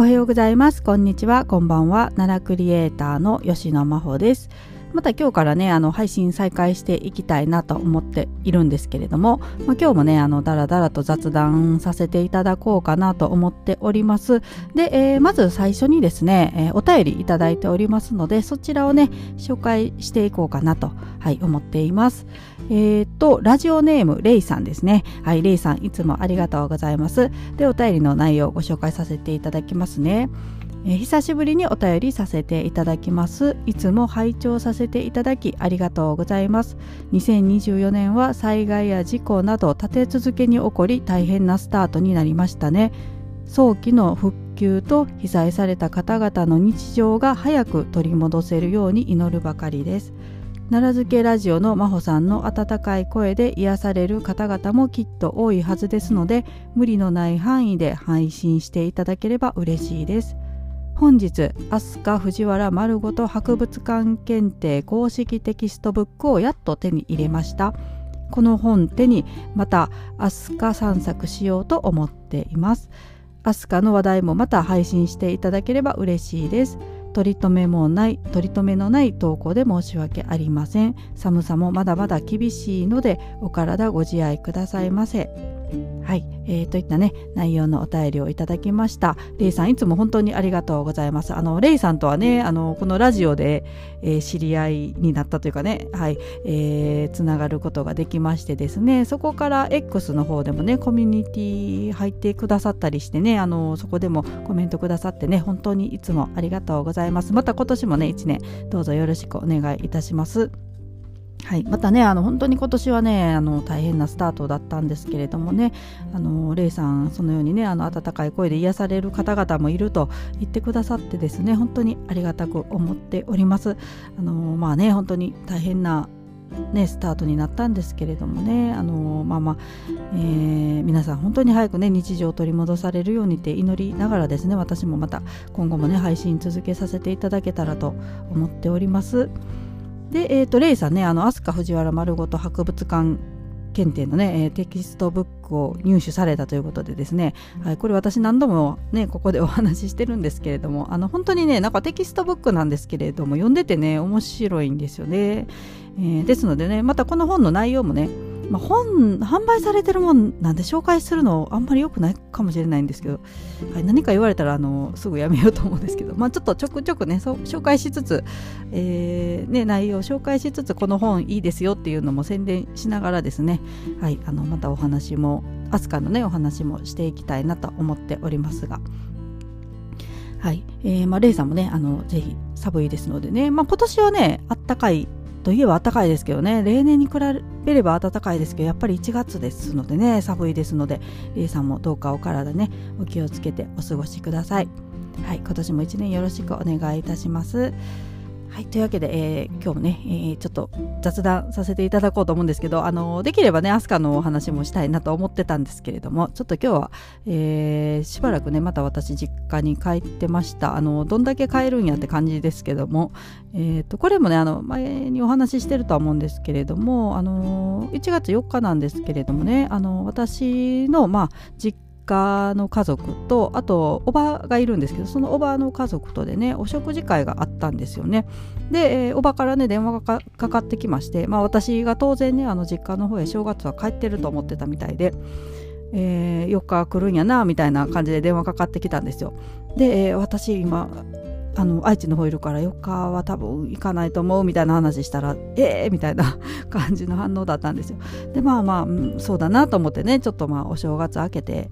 おはようございます。こんにちは。こんばんは。奈良クリエイターの吉野真帆です。また今日からね、あの、配信再開していきたいなと思っているんですけれども、まあ、今日もね、あの、だらだらと雑談させていただこうかなと思っております。で、えー、まず最初にですね、えー、お便りいただいておりますので、そちらをね、紹介していこうかなと、はい、思っています。えっ、と、ラジオネーム、レイさんですね。はい、レイさん、いつもありがとうございます。で、お便りの内容をご紹介させていただきますね。え、久しぶりにお便りさせていただきます。いつも拝聴させていただきありがとうございます。2024年は災害や事故など立て続けに起こり大変なスタートになりましたね。早期の復旧と被災された方々の日常が早く取り戻せるように祈るばかりです。奈良漬けラジオの真帆さんの温かい声で癒される方々もきっと多いはずですので無理のない範囲で配信していただければ嬉しいです。本日飛鳥藤原丸ごと博物館検定公式テキストブックをやっと手に入れました。この本手にまた飛鳥散策しようと思っています。飛鳥の話題もまた配信していただければ嬉しいです。取り留めもない取り留めのない投稿で申し訳ありません。寒さもまだまだ厳しいのでお体ご自愛くださいませ。はい、えー、といったね内容のお便りをいただきました。レイさんいつも本当にありがとうございます。あのレイさんとはねあのこのラジオで、えー、知り合いになったというかねはい、えー、つながることができましてですね。そこから X の方でもねコミュニティ入ってくださったりしてねあのそこでもコメントくださってね本当にいつもありがとうございます。また今年もね1年どうぞよろしくお願いいたします。はい、またねあの本当に今年はねあの大変なスタートだったんですけれどもねあのレイさんそのようにねあの温かい声で癒される方々もいると言ってくださってですね本当にありがたく思っておりますあのまあね本当に大変なね、スタートになったんですけれどもね、あのまあまあえー、皆さん本当に早くね日常を取り戻されるようにって祈りながらですね私もまた今後もね配信続けさせていただけたらと思っております。で、えーと、レイさんねあの飛鳥藤原丸ごと博物館検定のね、えー、テキストブックを入手されたということでですね、はい、これ私何度もねここでお話ししてるんですけれどもあの本当にねなんかテキストブックなんですけれども読んでてね面白いんですよね、えー、ですのでねまたこの本の内容もねまあ、本販売されてるもんなんで紹介するのあんまり良くないかもしれないんですけど、はい、何か言われたらあのすぐやめようと思うんですけど、まあ、ちょっとちょくちょくね紹介しつつ、えーね、内容を紹介しつつこの本いいですよっていうのも宣伝しながらですね、はい、あのまたお話も飛鳥のねお話もしていきたいなと思っておりますが。はい、えー、まあ、レイさんもね、あの、ぜひ寒いですのでね、まあ、今年はね、あったかいといえば暖かいですけどね。例年に比べれば暖かいですけどやっぱり1月ですのでね寒いですのでリーさんもどうかお体ねお気をつけてお過ごしください。はい今年も1年よろしくお願いいたします。はい、というわけで、えー、今日もね、えー、ちょっと雑談させていただこうと思うんですけど、あのできればね、アスカのお話もしたいなと思ってたんですけれども、ちょっと今日は、えー、しばらくね、また私実家に帰ってました。あのどんだけ帰るんやって感じですけども、えーと、これもね、あの前にお話ししてるとは思うんですけれども、あの1月4日なんですけれどもね、あの私の、まあ、実家の家族とあとおばがいるんですけどそのおばの家族とでねお食事会があったんですよね。で、えー、おばからね電話がかかってきまして、まあ、私が当然ねあの実家の方へ正月は帰ってると思ってたみたいで、えー、4日来るんやなみたいな感じで電話かかってきたんですよ。で、えー、私今あの愛知の方いるから4日は多分行かないと思うみたいな話したらええー、みたいな 感じの反応だったんですよ。でまあまあ、うん、そうだなと思ってねちょっとまあお正月明けて、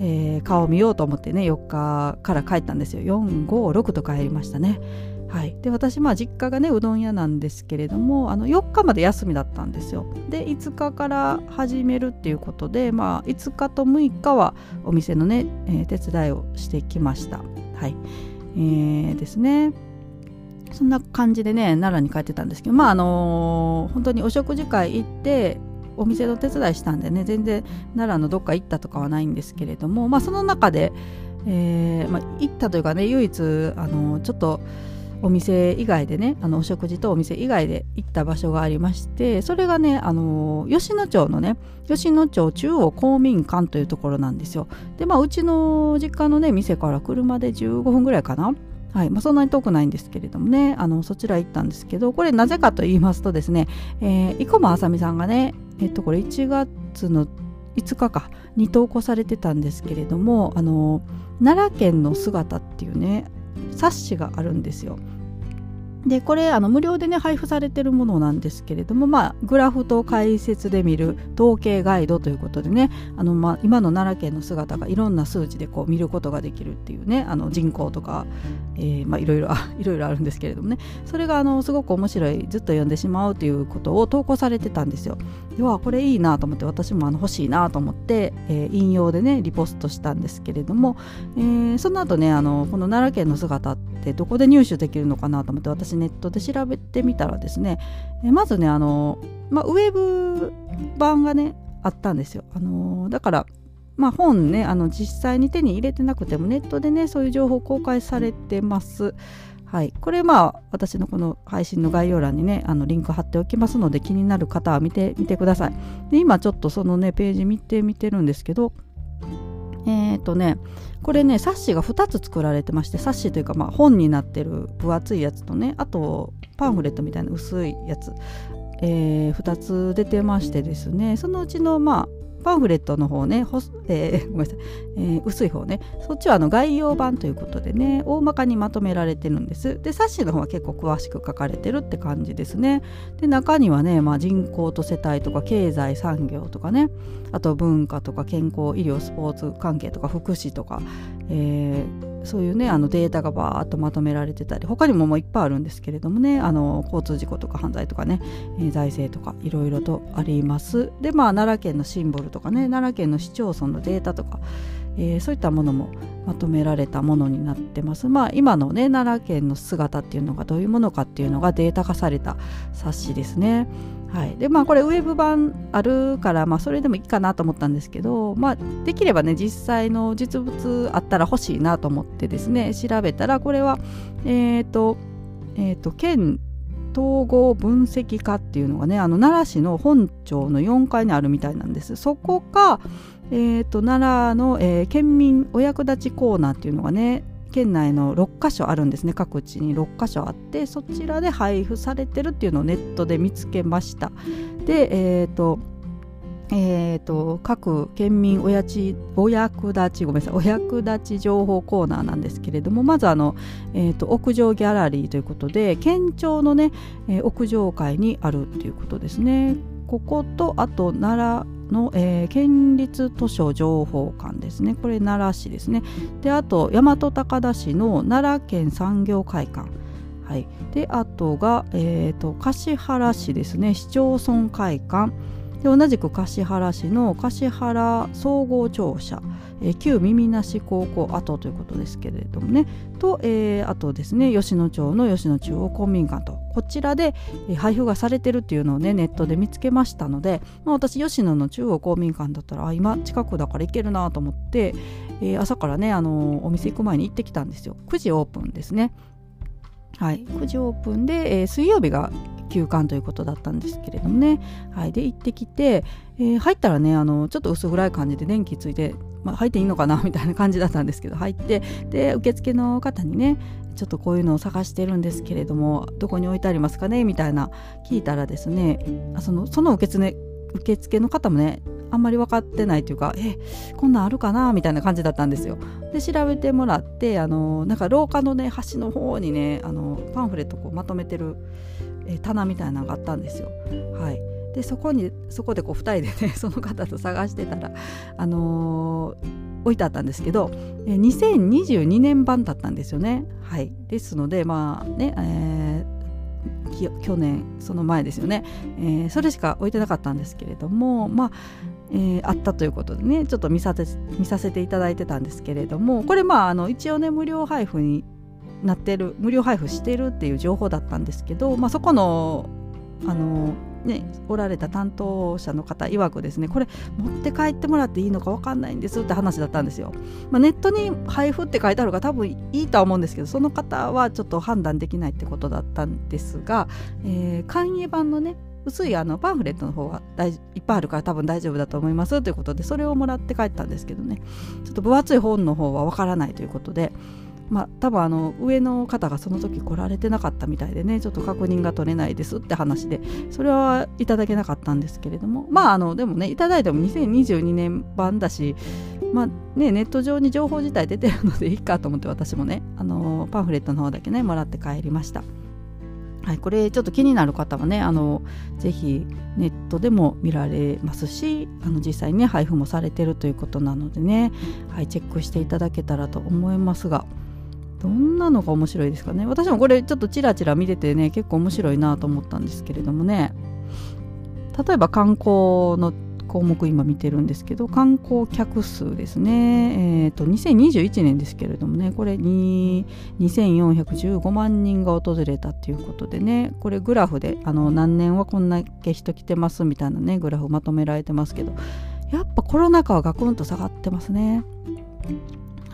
えー、顔見ようと思ってね4日から帰ったんですよ。456と帰りましたね。はい、で私まあ実家がねうどん屋なんですけれどもあの4日まで休みだったんですよ。で5日から始めるっていうことで、まあ、5日と6日はお店のね、えー、手伝いをしてきました。はい。えー、ですね。そんな感じでね奈良に帰ってたんですけどまああのー、本当にお食事会行ってお店の手伝いしたんでね全然奈良のどっか行ったとかはないんですけれどもまあその中で、えーまあ、行ったというかね唯一あの、ちょっとお店以外でねあのお食事とお店以外で行った場所がありましてそれがねあの吉野町のね吉野町中央公民館というところなんですよ。でまあうちの実家のね店から車で15分ぐらいかな。はいまあ、そんなに遠くないんですけれどもねあのそちら行ったんですけどこれなぜかと言いますとですね、えー、生駒あさみさんがねえっとこれ1月の5日かに投稿されてたんですけれどもあの奈良県の姿っていうね冊子があるんですよ。でこれあの無料でね配布されてるものなんですけれども、まあ、グラフと解説で見る統計ガイドということでねあの、まあ、今の奈良県の姿がいろんな数値でこう見ることができるっていうねあの人口とか、えーまあ、いろいろ いろいろあるんですけれどもねそれがあのすごく面白いずっと読んでしまうということを投稿されてたんですよ。ではこれいいなと思って私もあの欲しいなと思って、えー、引用でねリポストしたんですけれども、えー、その後ねあのこの奈良県の姿ってどこで入手できるのかなと思って私私ネットで調べてみたらですね、えまずねあの、まあ、ウェブ版がねあったんですよ。あのだからまあ、本ねあの実際に手に入れてなくてもネットでねそういう情報公開されてます。はい、これまあ私のこの配信の概要欄にねあのリンク貼っておきますので気になる方は見てみてください。で今ちょっとそのねページ見てみてるんですけど、とねこれね冊子が2つ作られてまして冊子というかまあ本になってる分厚いやつとねあとパンフレットみたいな薄いやつ、えー、2つ出てましてですねそのうちのまあパンフレットの方ね、えー、ごめんなさい、えー、薄い方ね、そっちはあの概要版ということでね、大まかにまとめられてるんです。で、冊子の方は結構詳しく書かれてるって感じですね。で、中にはね、まあ、人口と世帯とか経済産業とかね、あと文化とか健康、医療、スポーツ関係とか福祉とか、えーそういうねあのデータがバーッとまとめられてたり他にももういっぱいあるんですけれどもねあの交通事故とか犯罪とかね、えー、財政とかいろいろとあります。でまあ奈良県のシンボルとかね奈良県の市町村のデータとか、えー、そういったものもまとめられたものになってます。まあ今のね奈良県の姿っていうのがどういうものかっていうのがデータ化された冊子ですね。はい、でまあこれウェブ版あるから、まあ、それでもいいかなと思ったんですけど、まあ、できればね実際の実物あったら欲しいなと思ってですね調べたらこれはえっ、ー、と,、えーと、県統合分析課っていうのがねあの奈良市の本庁の4階にあるみたいなんです。そこか、えーと、奈良の、えー、県民お役立ちコーナーっていうのがね県内の6か所あるんですね。各地に6か所あってそちらで配布されてるっていうのをネットで見つけました。でえっ、ー、とえーと、各県民おやちお役立ちごめんなさいお役立ち情報コーナーなんですけれどもまずあの、えーと、屋上ギャラリーということで県庁のね、えー、屋上階にあるっていうことですね。こことあと奈良の、えー、県立図書情報館ですね。これ奈良市ですね。であと大和高田市の奈良県産業会館。はい、であとが、えーと、橿原市ですね。市町村会館。で同じく橿原市の橿原総合庁舎、えー、旧耳なし高校跡ということですけれどもね。と、えー、あとですね吉野町の吉野中央公民館とこちらで、えー、配布がされてるっていうのをねネットで見つけましたので、まあ、私吉野の中央公民館だったらあ今近くだから行けるなと思って、えー、朝からねあのお店行く前に行ってきたんですよ。9時オープンですね。はい、9時オープンで、えー、水曜日が休館ということだったんですけれどもね、はい、で行ってきて、えー、入ったらねあのちょっと薄暗い感じで電気ついて、まあ、入っていいのかな みたいな感じだったんですけど入ってで受付の方にねちょっとこういうのを探してるんですけれどもどこに置いてありますかねみたいな聞いたらですねそのその受付受付の方もねあんまり分かってないというかえこんなんあるかなみたいな感じだったんですよ。で調べてもらってあのなんか廊下のね端の方にねあのパンフレットこうまとめてる、え棚みたいなのがあったんですよ。はい。でそこにそこでこう2人でね その方と探してたらあのー、置いてあったんですけど、え2022年版だったんですよね。はい。ですのでまあね、えー去年その前ですよね、えー、それしか置いてなかったんですけれどもまあえー、あったということでねちょっと見させ見させていただいてたんですけれどもこれまああの一応ね無料配布になってる無料配布してるっていう情報だったんですけど、まあ、そこのあのね、おられた担当者の方曰くですねこれ持って帰ってもらっていいのか分かんないんですって話だったんですよ、まあ、ネットに配布って書いてあるから多分いいとは思うんですけどその方はちょっと判断できないってことだったんですが、えー、簡易版のね薄いあのパンフレットの方はいっぱいあるから多分大丈夫だと思いますということでそれをもらって帰ったんですけどね。ちょっと分厚い本の方は分からないということでまあ多分あの上の方がその時来られてなかったみたいでねちょっと確認が取れないですって話でそれはいただけなかったんですけれどもまああのでもねいただいても2022年版だしまあねネット上に情報自体出てるのでいいかと思って私もねあのパンフレットの方だけねもらって帰りました。はい、これちょっと気になる方はねあのぜひネットでも見られますしあの実際にね配布もされてるということなのでね、はい、チェックしていただけたらと思いますがどんなのが面白いですかね。私もこれちょっとチラチラ見ててね結構面白いなと思ったんですけれどもね。例えば観光の項目今見てるんですけど観光客数ですね、えーと、2021年ですけれどもねこれに2415万人が訪れたっていうことでねこれグラフであの何年はこんだけ人来てますみたいなねグラフまとめられてますけどやっぱコロナ禍はガクンと下がってますね。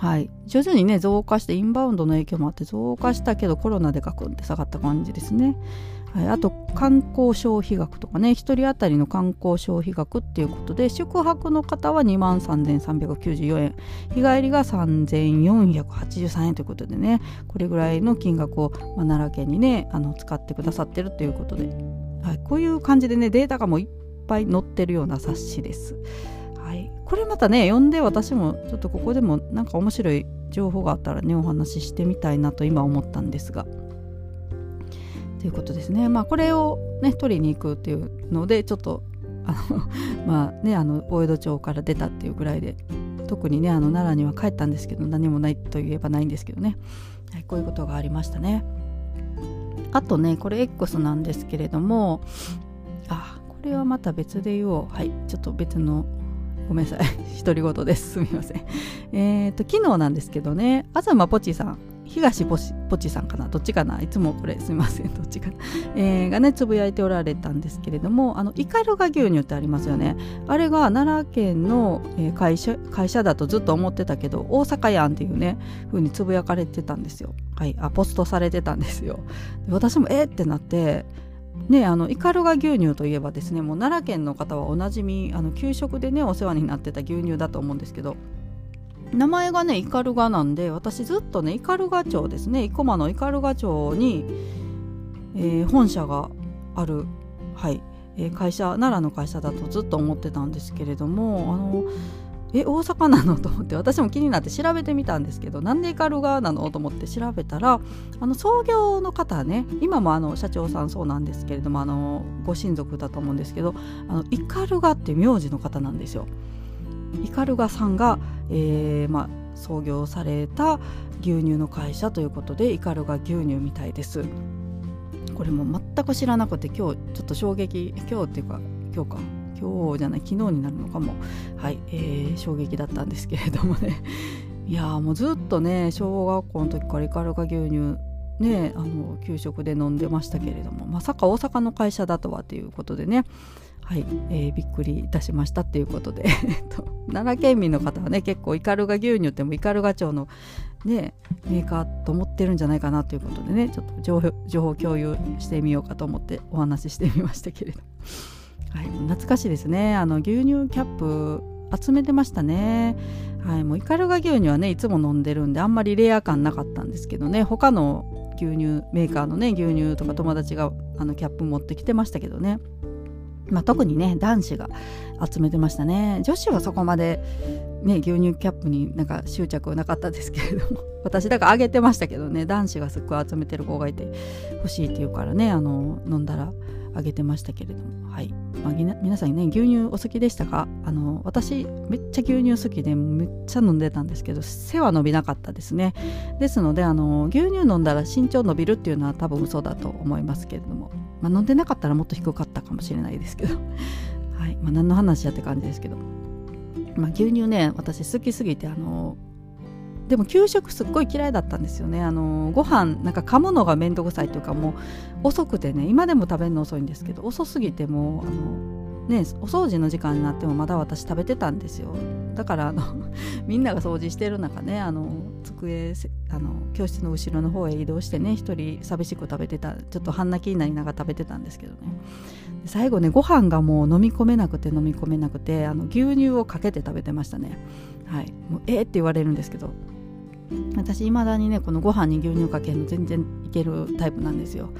はい、徐々にね増加してインバウンドの影響もあって増加したけどコロナでガクンって下がった感じですね。はい、あと観光消費額とかね1人当たりの観光消費額っていうことで宿泊の方は2万3394円。日帰りが3483円ということでねこれぐらいの金額を、まあ、奈良県にねあの使ってくださってるということで、はい、こういう感じでねデータがもういっぱい載ってるような冊子です。これまたね読んで私もちょっとここでもなんか面白い情報があったらねお話ししてみたいなと今思ったんですが。ということですね。まあこれをね取りに行くっていうのでちょっとあの まあねあの大江戸町から出たっていうぐらいで特にねあの奈良には帰ったんですけど何もないといえばないんですけどね、はい、こういうことがありましたね。あとねこれ X なんですけれどもあこれはまた別で言おうはいちょっと別のごめんなさい。独り言です。すみません。えっ、と昨日なんですけどね。東ポチさん。東ポチさんかな。どっちかな。いつもこれ。すみません。どっちかな、えー、がねつぶやいておられたんですけれどもあのイカルガ牛乳ってありますよね。あれが奈良県の会社会社だとずっと思ってたけど大阪やんっていうね風につぶやかれてたんですよ。はい。あポストされてたんですよ。私もえー、ってなってね、あのイカルガ牛乳といえばですねもう奈良県の方はおなじみあの給食でねお世話になってた牛乳だと思うんですけど名前がねイカルガなんで私ずっとねイカルガ町ですね生駒のイカルガ町に、えー、本社がある、はいえー、会社奈良の会社だとずっと思ってたんですけれどもあのえ大阪なの？と思って私も気になって調べてみたんですけどなんでイカルガなの？と思って調べたらあの創業の方ね今もあの社長さんそうなんですけれどもあのご親族だと思うんですけどあのイカルガって名字の方なんですよ。イカルガさんが、えーまあ、創業された牛乳の会社ということでイカルガ牛乳みたいです。これも全く知らなくて今日ちょっと衝撃今日っていうか今日か。今日じゃない昨日になるのかも。はい、えー、衝撃だったんですけれどもね。いやもうずっとね小学校の時からイカルガ牛乳ねあの給食で飲んでましたけれどもまさか大阪の会社だとはということでね。はい、えー、びっくりいたしましたっていうことで。奈良県民の方はね結構イカルガ牛乳ってもイカルガ町のねメーカーと思ってるんじゃないかなということでねちょっと情報共有してみようかと思ってお話ししてみましたけれど、はい、懐かしいですね。あの牛乳キャップ集めてましたね。はい、もうイカルガ牛乳はねいつも飲んでるんであんまりレア感なかったんですけどね。他の牛乳メーカーのね牛乳とか友達があのキャップ持ってきてましたけどね。まあ、特にね男子が集めてましたね。女子はそこまで、ね、牛乳キャップになんか執着はなかったですけれども。私だからあげてましたけどね。男子がすっごい集めてる子がいて欲しいって言うからねあの飲んだらあげてましたけれども。はい、まあ、皆さんね牛乳お好きでしたか？あの私めっちゃ牛乳好きでめっちゃ飲んでたんですけど背は伸びなかったですね。ですのであの牛乳飲んだら身長伸びるっていうのは多分嘘だと思いますけれども。まあ、飲んでなかったらもっと低かったかもしれないですけど。はい。まあ、何の話やって感じですけど、まあ、牛乳ね私好きすぎてあのでも給食すっごい嫌いだったんですよね。あのご飯なんか噛むのが面倒くさいというかもう遅くてね今でも食べるの遅いんですけど遅すぎてもうあのね、お掃除の時間になってもまだ私食べてたんですよ。だからあの みんなが掃除してる中ねあの机あの教室の後ろの方へ移動してね一人寂しく食べてたちょっと半泣きになりながら食べてたんですけどね。最後ねご飯がもう飲み込めなくて飲み込めなくてあの牛乳をかけて食べてましたね。はい。もうえー、って言われるんですけど私いまだにねこのご飯に牛乳かけるの全然いけるタイプなんですよ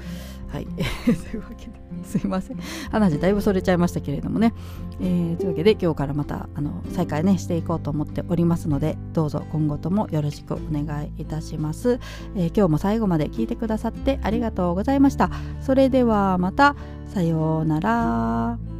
はい。というわけですいません。話だいぶそれちゃいましたけれどもね。えー、というわけで今日からまたあの再開ねしていこうと思っておりますのでどうぞ今後ともよろしくお願いいたします、えー、今日も最後まで聞いてくださってありがとうございました。それではまたさようなら。